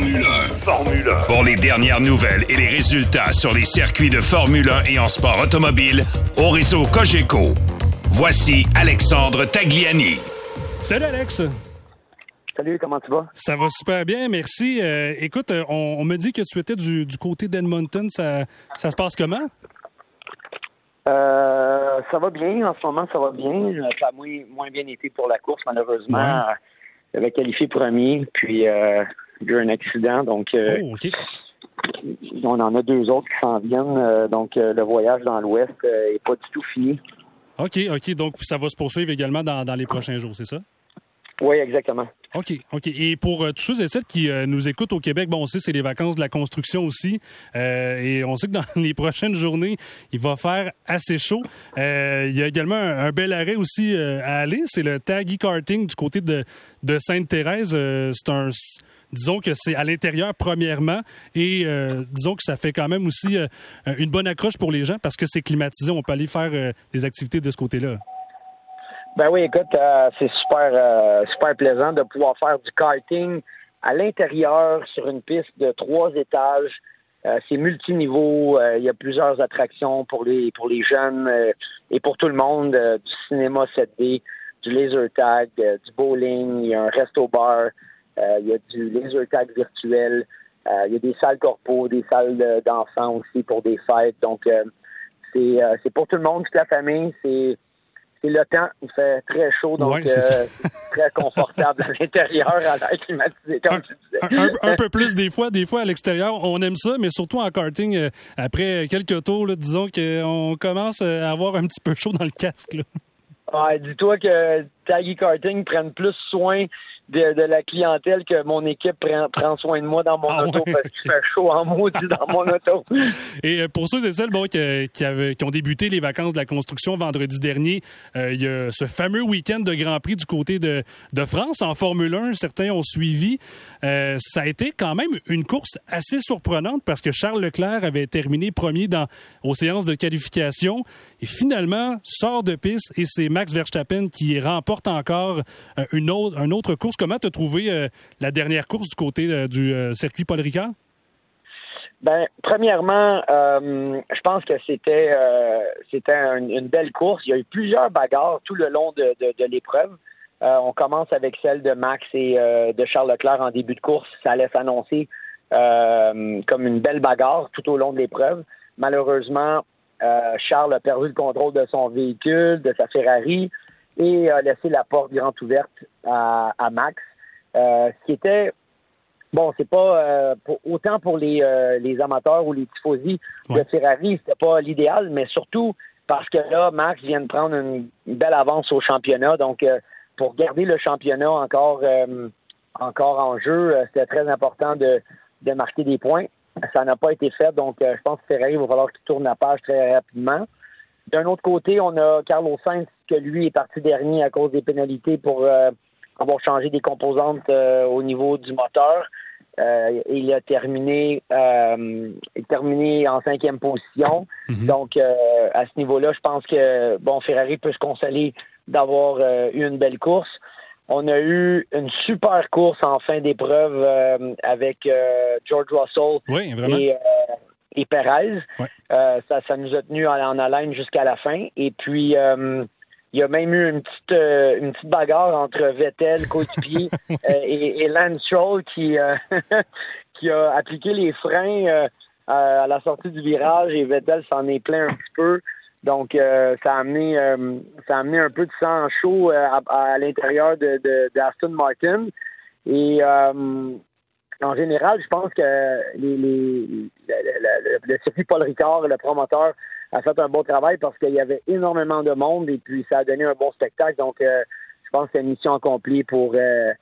Formule 1. Formule 1. Pour les dernières nouvelles et les résultats sur les circuits de Formule 1 et en sport automobile, au réseau Cogeco. Voici Alexandre Tagliani. Salut Alex. Salut, comment tu vas? Ça va super bien, merci. Euh, écoute, euh, on, me dit que tu étais du, côté d'Edmonton. Ça, ça se passe comment? Euh, ça va bien. En ce moment, ça va bien. Ça a moins, bien été pour la course, malheureusement. J'avais qualifié premier, puis euh, eu un accident. Donc, oh, on en a deux autres qui s'en viennent. donc, le voyage dans l'Ouest n'est pas du tout fini. OK, OK. Donc, ça va se poursuivre également dans les prochains jours, c'est ça? Oui, exactement. OK, OK. Et pour euh, tous ceux et celles qui euh, nous écoutent au Québec, bon, on sait c'est les vacances de la construction aussi. Euh, et on sait que dans les prochaines journées, il va faire assez chaud. il y a également un, bel arrêt aussi à aller. C'est le Taggy Karting du côté de, de Sainte-Thérèse. c'est un disons que c'est à l'intérieur premièrement et disons que ça fait quand même aussi une bonne accroche pour les gens parce que c'est climatisé, on peut aller faire des activités de ce côté-là. Ben oui, écoute, euh, c'est super, euh, super plaisant de pouvoir faire du karting à l'intérieur sur une piste de trois étages. Euh, c'est multiniveau. Il y a plusieurs attractions pour les pour les jeunes et pour tout le monde. du cinéma 7D, du laser tag, du bowling. Il y a un resto bar. Il y a du laser tag virtuel. Il y a des salles corpo, des salles d'enfants aussi pour des fêtes. Donc c'est c'est pour tout le monde, toute la famille. C'est c'est le temps. Il fait très chaud, donc euh, c'est très confortable à l'intérieur, à l'air climatisé, comme un, tu disais. Un, peu plus des fois, des fois à l'extérieur, on aime ça, mais surtout en karting, euh, après quelques tours, disons qu'on commence à avoir un petit peu chaud dans le casque. dis-toi que Taggy Karting prennent plus soin de, la clientèle que mon équipe prend, prend soin de moi dans mon ah auto parce qu'il fait chaud en maudit dans mon auto. Et euh, pour ceux et celles bon, qui, qui, avaient, qui, ont débuté les vacances de la construction vendredi dernier, euh, il y a ce fameux week-end de Grand Prix du côté de, de France en Formule 1. Certains ont suivi. Euh, ça a été quand même une course assez surprenante parce que Charles Leclerc avait terminé premier dans, aux séances de qualification et finalement sort de piste et c'est Max Verstappen qui remporte encore une autre, une autre course comment tu as euh, la dernière course du côté euh, du euh, circuit Paul Ricard? Ben, premièrement, je pense que c'était c'était une belle course. Il y a eu plusieurs bagarres tout le long de, l'épreuve. on commence avec celle de Max et de Charles Leclerc en début de course. Ça allait s'annoncer comme une belle bagarre tout au long de l'épreuve. Malheureusement, Charles a perdu le contrôle de son véhicule, de sa Ferrari et a laissé la porte grande ouverte à, Max. Euh, ce qui était bon, c'est pas euh, autant pour les, euh, les amateurs ou les tifosi de Ferrari, c'était pas l'idéal, mais surtout parce que là, Max vient de prendre une, belle avance au championnat. Donc, pour garder le championnat encore encore en jeu, c'était très important de, de marquer des points. Ça n'a pas été fait, donc je pense que Ferrari va falloir qu'il tourne la page très rapidement. D'un autre côté, on a Carlos Sainz que lui est parti dernier à cause des pénalités pour euh, avoir changé des composantes euh, au niveau du moteur. Euh, il a terminé, terminé en cinquième position. Mhm. Donc, à ce niveau-là, je pense que bon, Ferrari peut se consoler d'avoir eu une belle course. On a eu une super course en fin d'épreuve avec George Russell oui, et et Perez. Euh, ça, ça nous a tenu en, haleine jusqu'à la fin. Et puis, euh, il y a même eu une petite, euh, une petite bagarre entre Vettel, coéquipier, et, et Lance Stroll qui, qui a appliqué les freins à la sortie du virage et Vettel s'en est plein un petit peu. Donc, ça, a amené, ça a amené un peu de sang chaud à, l'intérieur de, de, Aston Martin. Et en général, je pense que les, le, circuit Paul Ricard, le promoteur, a fait un bon travail parce qu'il y avait énormément de monde et puis ça a donné un bon spectacle. Donc, euh, je pense que c'est une mission accomplie pour euh,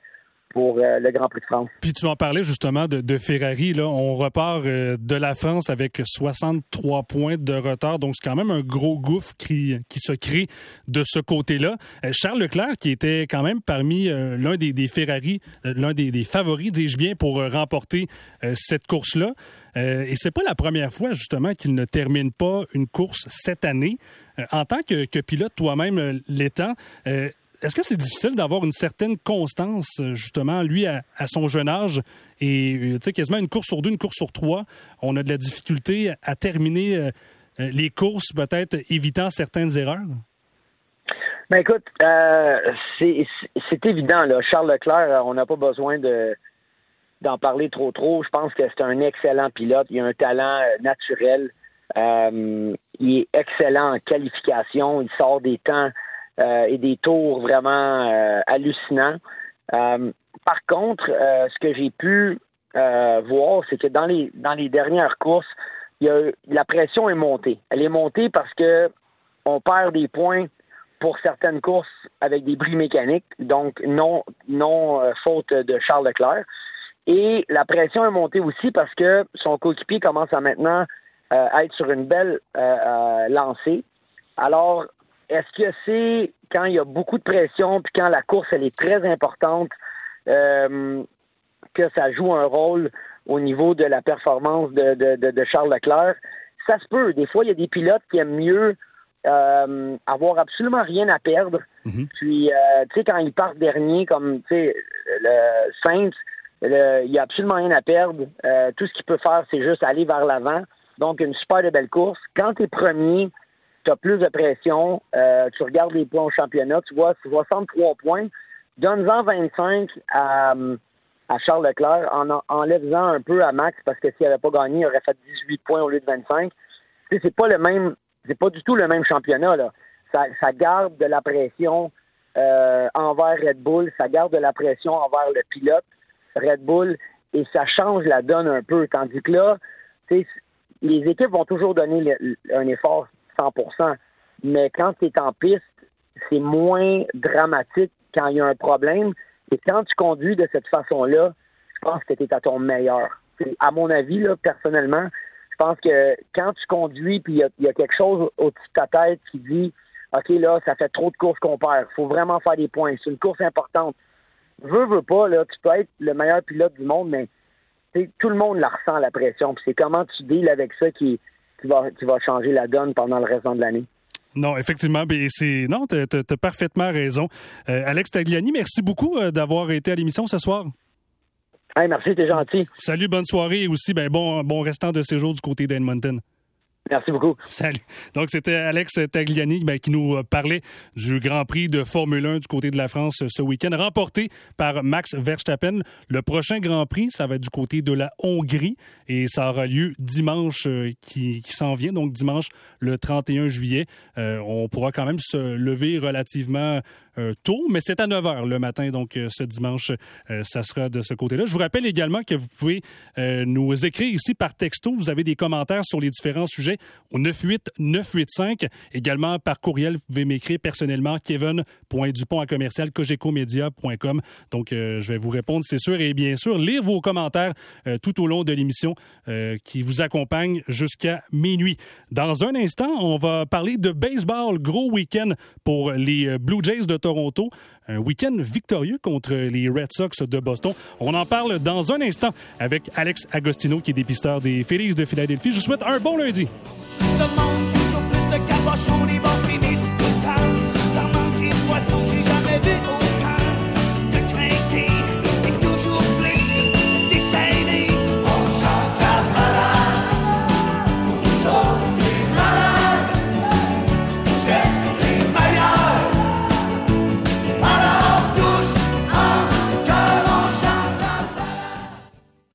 pour euh, le Grand Prix de France. Puis tu en parlais justement de, Ferrari. Là, on repart euh, de la France avec 63 points de retard. Donc c'est quand même un gros gouffre qui, qui se crée de ce côté-là. Euh, Charles Leclerc, qui était quand même parmi l'un des, Ferrari, l'un des, des, favoris, dis-je bien, pour remporter cette course-là. et c'est pas la première fois justement qu'il ne termine pas une course cette année. en tant que, que pilote toi-même l'étant, est-ce que c'est difficile d'avoir une certaine constance, justement, lui, à, son jeune âge? Et, euh, tu sais, quasiment une course sur deux, une course sur trois, on a de la difficulté à terminer euh, euh, les courses, peut-être évitant certaines erreurs? Ben écoute, c'est évident, là. Charles Leclerc, on n'a pas besoin de d'en parler trop trop. Je pense que c'est un excellent pilote. Il a un talent naturel. il est excellent en qualification. Il sort des temps euh, et des tours vraiment euh, hallucinants. Euh, par contre, ce que j'ai pu voir, c'est que dans les dans les dernières courses, y a, la pression est montée. Elle est montée parce que on perd des points pour certaines courses avec des bris mécaniques, donc non non faute de Charles Leclerc. Et la pression est montée aussi parce que son coéquipier commence à maintenant être sur une belle lancée. Alors, est-ce que c'est quand il y a beaucoup de pression, puis quand la course elle est très importante, euh, que ça joue un rôle au niveau de la performance de, de, Charles Leclerc? Ça se peut. Des fois, il y a des pilotes qui aiment mieux euh, avoir absolument rien à perdre. Mhm. Puis, euh, tu sais, quand ils partent dernier, comme, tu sais, le Saints, il n'y a absolument rien à perdre. tout ce qu'il peut faire, c'est juste aller vers l'avant. Donc, une super belle course. Quand tu es premier, tu as plus de pression. Euh, tu regardes les points au championnat, tu vois 63 points. Donne-en 25 à, à Charles Leclerc en enlève-en un peu à Max parce que s'il n'avait pas gagné, il aurait fait 18 points au lieu de 25. Tu c'est pas le même, c'est pas du tout le même championnat là. Ça, ça garde de la pression euh, envers Red Bull, ça garde de la pression envers le pilote Red Bull et ça change la donne un peu. Tandis que là, les équipes vont toujours donner un effort 100 Mais quand tu es en piste, c'est moins dramatique quand il y a un problème. Et quand tu conduis de cette façon-là, je pense que tu es à ton meilleur. À mon avis, personnellement, je pense que quand tu conduis puis il y, a quelque chose au-dessus de ta tête qui dit OK, là, ça fait trop de courses qu'on perd. Il faut vraiment faire des points. C'est une course importante. Veux, veux pas, tu peux être le meilleur pilote du monde, mais tout le monde la ressent, la pression. C'est comment tu deals avec ça qui, qui va, qui va changer la donne pendant le restant de l'année. Non, effectivement, c'est non, tu as, parfaitement raison. Euh, Alex Tagliani, merci beaucoup euh, d'avoir été à l'émission ce soir. Hey, merci, t'es gentil. Salut, bonne soirée et aussi ben, bon, bon restant de séjour du côté d'Edmonton. Merci beaucoup. Salut. Donc, c'était Alex Tagliani ben, qui nous parlait du Grand Prix de Formule 1 du côté de la France ce week-end, remporté par Max Verstappen. Le prochain Grand Prix, ça va être du côté de la Hongrie et ça aura lieu dimanche euh, qui, s'en vient, donc dimanche le 31 juillet. Euh, on pourra quand même se lever relativement euh, tôt, mais c'est à 9 h le matin, donc euh, ce dimanche, ça sera de ce côté-là. Je vous rappelle également que vous pouvez nous écrire ici par texto. Vous avez des commentaires sur les différents sujets au 98 985. Également par courriel, vous pouvez m'écrire personnellement kevin.dupont commercial. Donc, je vais vous répondre, c'est sûr, et bien sûr, lire vos commentaires tout au long de l'émission qui vous accompagne jusqu'à minuit. Dans un instant, on va parler de baseball, gros week-end pour les Blue Jays de Toronto. Un week-end victorieux contre les Red Sox de Boston. On en parle dans un instant avec Alex Agostino, qui est dépisteur des Phillies de Philadelphie. Je souhaite un bon lundi.